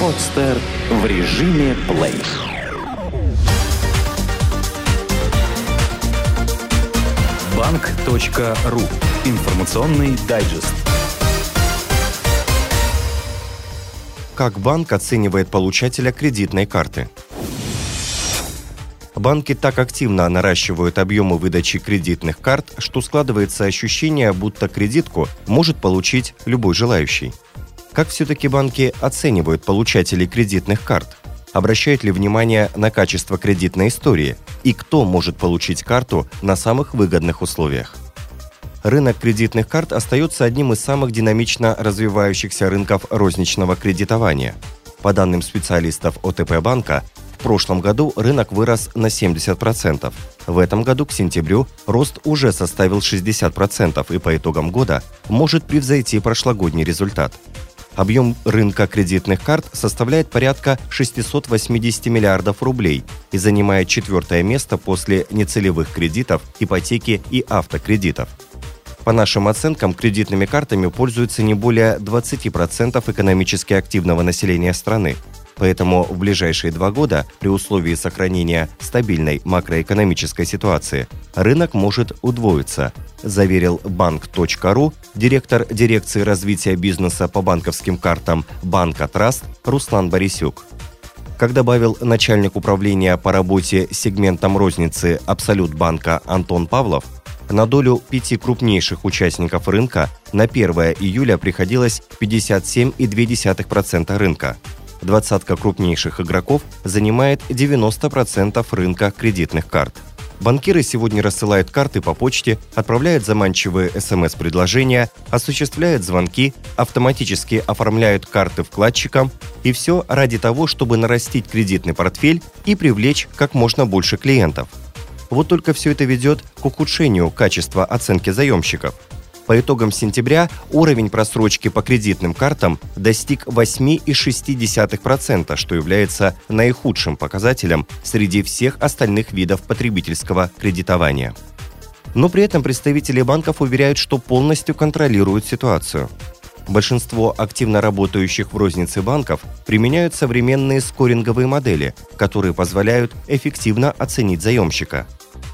Подстер в режиме плей. Банк.ру. Информационный дайджест. Как банк оценивает получателя кредитной карты? Банки так активно наращивают объемы выдачи кредитных карт, что складывается ощущение, будто кредитку может получить любой желающий. Как все-таки банки оценивают получателей кредитных карт? Обращают ли внимание на качество кредитной истории? И кто может получить карту на самых выгодных условиях? Рынок кредитных карт остается одним из самых динамично развивающихся рынков розничного кредитования. По данным специалистов ОТП банка, в прошлом году рынок вырос на 70%. В этом году к сентябрю рост уже составил 60% и по итогам года может превзойти прошлогодний результат. Объем рынка кредитных карт составляет порядка 680 миллиардов рублей и занимает четвертое место после нецелевых кредитов, ипотеки и автокредитов. По нашим оценкам, кредитными картами пользуются не более 20% экономически активного населения страны. Поэтому в ближайшие два года, при условии сохранения стабильной макроэкономической ситуации, рынок может удвоиться, заверил банк.ру директор дирекции развития бизнеса по банковским картам Банка Траст Руслан Борисюк. Как добавил начальник управления по работе с сегментом розницы Абсолют банка Антон Павлов, на долю пяти крупнейших участников рынка на 1 июля приходилось 57,2% рынка. Двадцатка крупнейших игроков занимает 90% рынка кредитных карт. Банкиры сегодня рассылают карты по почте, отправляют заманчивые смс-предложения, осуществляют звонки, автоматически оформляют карты вкладчикам, и все ради того, чтобы нарастить кредитный портфель и привлечь как можно больше клиентов. Вот только все это ведет к ухудшению качества оценки заемщиков – по итогам сентября уровень просрочки по кредитным картам достиг 8,6%, что является наихудшим показателем среди всех остальных видов потребительского кредитования. Но при этом представители банков уверяют, что полностью контролируют ситуацию. Большинство активно работающих в рознице банков применяют современные скоринговые модели, которые позволяют эффективно оценить заемщика.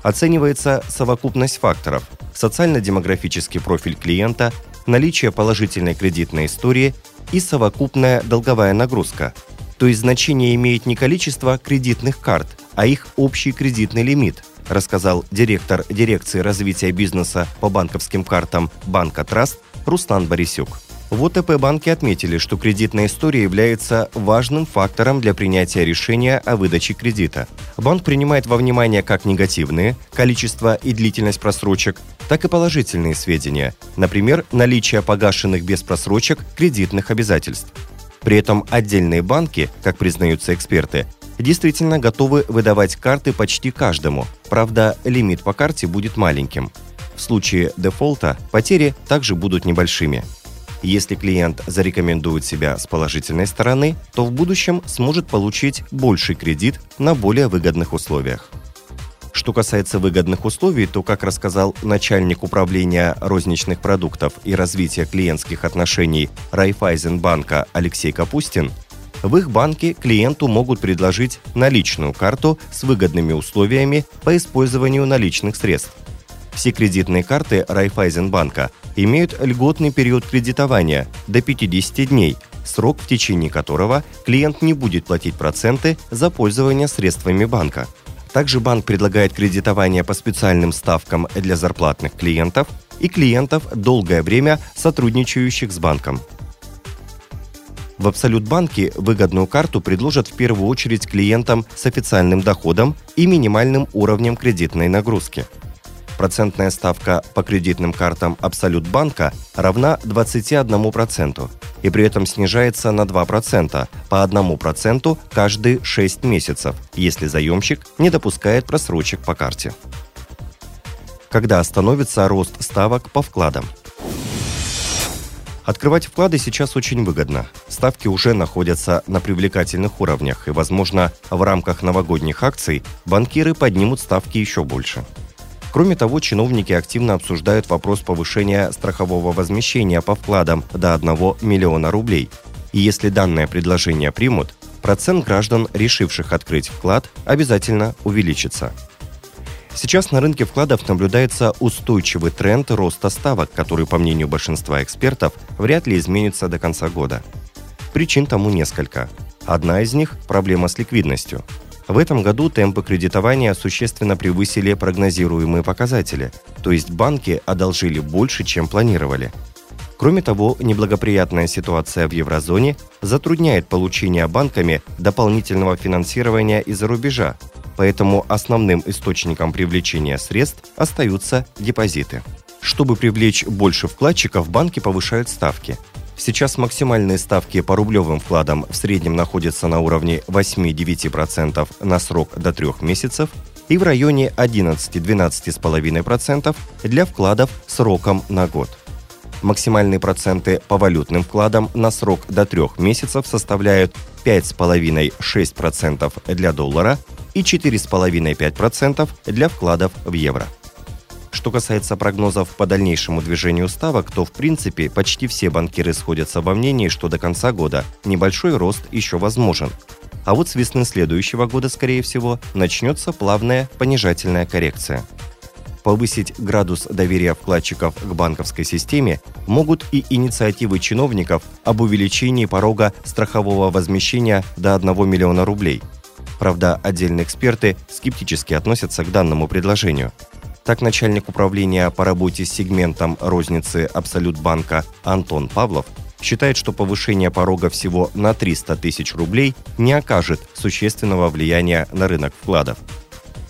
Оценивается совокупность факторов – социально-демографический профиль клиента, наличие положительной кредитной истории и совокупная долговая нагрузка. То есть значение имеет не количество кредитных карт, а их общий кредитный лимит, рассказал директор дирекции развития бизнеса по банковским картам Банка Траст Руслан Борисюк. В ОТП банке отметили, что кредитная история является важным фактором для принятия решения о выдаче кредита. Банк принимает во внимание как негативные – количество и длительность просрочек, так и положительные сведения, например, наличие погашенных без просрочек кредитных обязательств. При этом отдельные банки, как признаются эксперты, действительно готовы выдавать карты почти каждому, правда, лимит по карте будет маленьким. В случае дефолта потери также будут небольшими – если клиент зарекомендует себя с положительной стороны, то в будущем сможет получить больший кредит на более выгодных условиях. Что касается выгодных условий, то, как рассказал начальник управления розничных продуктов и развития клиентских отношений Райфайзенбанка Алексей Капустин, в их банке клиенту могут предложить наличную карту с выгодными условиями по использованию наличных средств. Все кредитные карты Райфайзенбанка имеют льготный период кредитования до 50 дней, срок в течение которого клиент не будет платить проценты за пользование средствами банка. Также банк предлагает кредитование по специальным ставкам для зарплатных клиентов и клиентов, долгое время сотрудничающих с банком. В Абсолют банке выгодную карту предложат в первую очередь клиентам с официальным доходом и минимальным уровнем кредитной нагрузки – Процентная ставка по кредитным картам Абсолют банка равна 21%, и при этом снижается на 2%, по 1% каждые 6 месяцев, если заемщик не допускает просрочек по карте. Когда остановится рост ставок по вкладам? Открывать вклады сейчас очень выгодно. Ставки уже находятся на привлекательных уровнях, и, возможно, в рамках новогодних акций банкиры поднимут ставки еще больше. Кроме того, чиновники активно обсуждают вопрос повышения страхового возмещения по вкладам до 1 миллиона рублей. И если данное предложение примут, процент граждан, решивших открыть вклад, обязательно увеличится. Сейчас на рынке вкладов наблюдается устойчивый тренд роста ставок, который, по мнению большинства экспертов, вряд ли изменится до конца года. Причин тому несколько. Одна из них – проблема с ликвидностью. В этом году темпы кредитования существенно превысили прогнозируемые показатели, то есть банки одолжили больше, чем планировали. Кроме того, неблагоприятная ситуация в еврозоне затрудняет получение банками дополнительного финансирования из-за рубежа, поэтому основным источником привлечения средств остаются депозиты. Чтобы привлечь больше вкладчиков, банки повышают ставки – Сейчас максимальные ставки по рублевым вкладам в среднем находятся на уровне 8-9% на срок до 3 месяцев и в районе 11-12,5% для вкладов сроком на год. Максимальные проценты по валютным вкладам на срок до 3 месяцев составляют 5,5-6% для доллара и 4,5-5% для вкладов в евро. Что касается прогнозов по дальнейшему движению ставок, то в принципе почти все банкиры сходятся во мнении, что до конца года небольшой рост еще возможен. А вот с весны следующего года, скорее всего, начнется плавная понижательная коррекция. Повысить градус доверия вкладчиков к банковской системе могут и инициативы чиновников об увеличении порога страхового возмещения до 1 миллиона рублей. Правда, отдельные эксперты скептически относятся к данному предложению – так начальник управления по работе с сегментом розницы Абсолют банка Антон Павлов считает, что повышение порога всего на 300 тысяч рублей не окажет существенного влияния на рынок вкладов.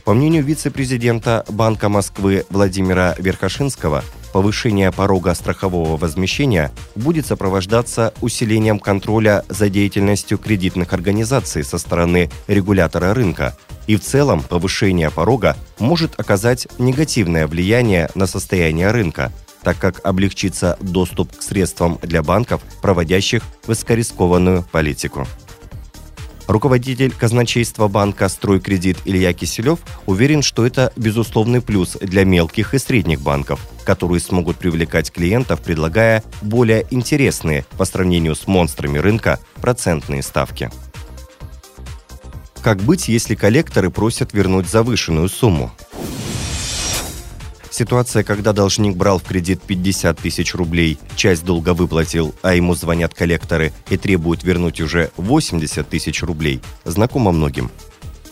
По мнению вице-президента Банка Москвы Владимира Верхошинского, повышение порога страхового возмещения будет сопровождаться усилением контроля за деятельностью кредитных организаций со стороны регулятора рынка, и в целом повышение порога может оказать негативное влияние на состояние рынка, так как облегчится доступ к средствам для банков, проводящих высокорискованную политику. Руководитель казначейства банка «Стройкредит» Илья Киселев уверен, что это безусловный плюс для мелких и средних банков, которые смогут привлекать клиентов, предлагая более интересные по сравнению с монстрами рынка процентные ставки. Как быть, если коллекторы просят вернуть завышенную сумму? Ситуация, когда должник брал в кредит 50 тысяч рублей, часть долга выплатил, а ему звонят коллекторы и требуют вернуть уже 80 тысяч рублей, знакома многим.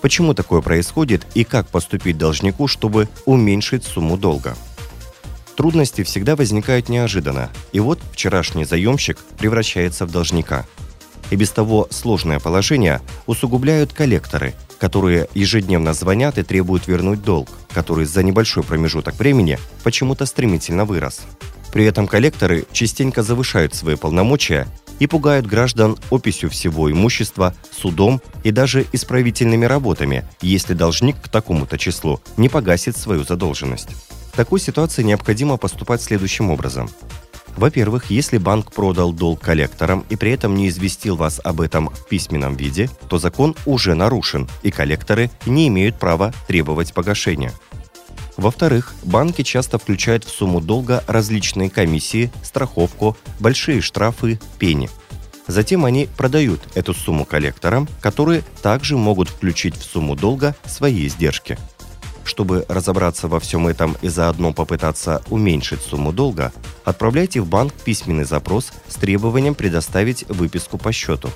Почему такое происходит и как поступить должнику, чтобы уменьшить сумму долга? Трудности всегда возникают неожиданно, и вот вчерашний заемщик превращается в должника – и без того сложное положение усугубляют коллекторы, которые ежедневно звонят и требуют вернуть долг, который за небольшой промежуток времени почему-то стремительно вырос. При этом коллекторы частенько завышают свои полномочия и пугают граждан описью всего имущества, судом и даже исправительными работами, если должник к такому-то числу не погасит свою задолженность. В такой ситуации необходимо поступать следующим образом. Во-первых, если банк продал долг коллекторам и при этом не известил вас об этом в письменном виде, то закон уже нарушен, и коллекторы не имеют права требовать погашения. Во-вторых, банки часто включают в сумму долга различные комиссии, страховку, большие штрафы, пени. Затем они продают эту сумму коллекторам, которые также могут включить в сумму долга свои издержки – чтобы разобраться во всем этом и заодно попытаться уменьшить сумму долга, отправляйте в банк письменный запрос с требованием предоставить выписку по счету.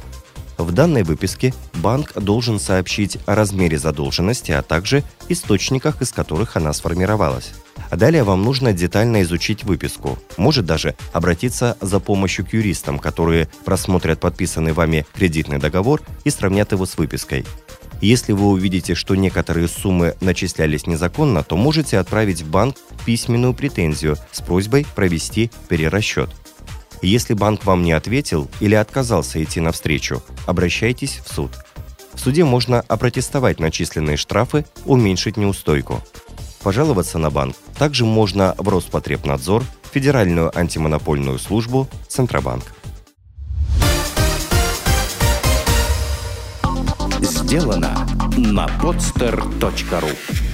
В данной выписке банк должен сообщить о размере задолженности, а также источниках, из которых она сформировалась. Далее вам нужно детально изучить выписку. Может даже обратиться за помощью к юристам, которые просмотрят подписанный вами кредитный договор и сравнят его с выпиской. Если вы увидите, что некоторые суммы начислялись незаконно, то можете отправить в банк письменную претензию с просьбой провести перерасчет. Если банк вам не ответил или отказался идти навстречу, обращайтесь в суд. В суде можно опротестовать начисленные штрафы, уменьшить неустойку. Пожаловаться на банк также можно в Роспотребнадзор, Федеральную антимонопольную службу, Центробанк. сделано на podster.ru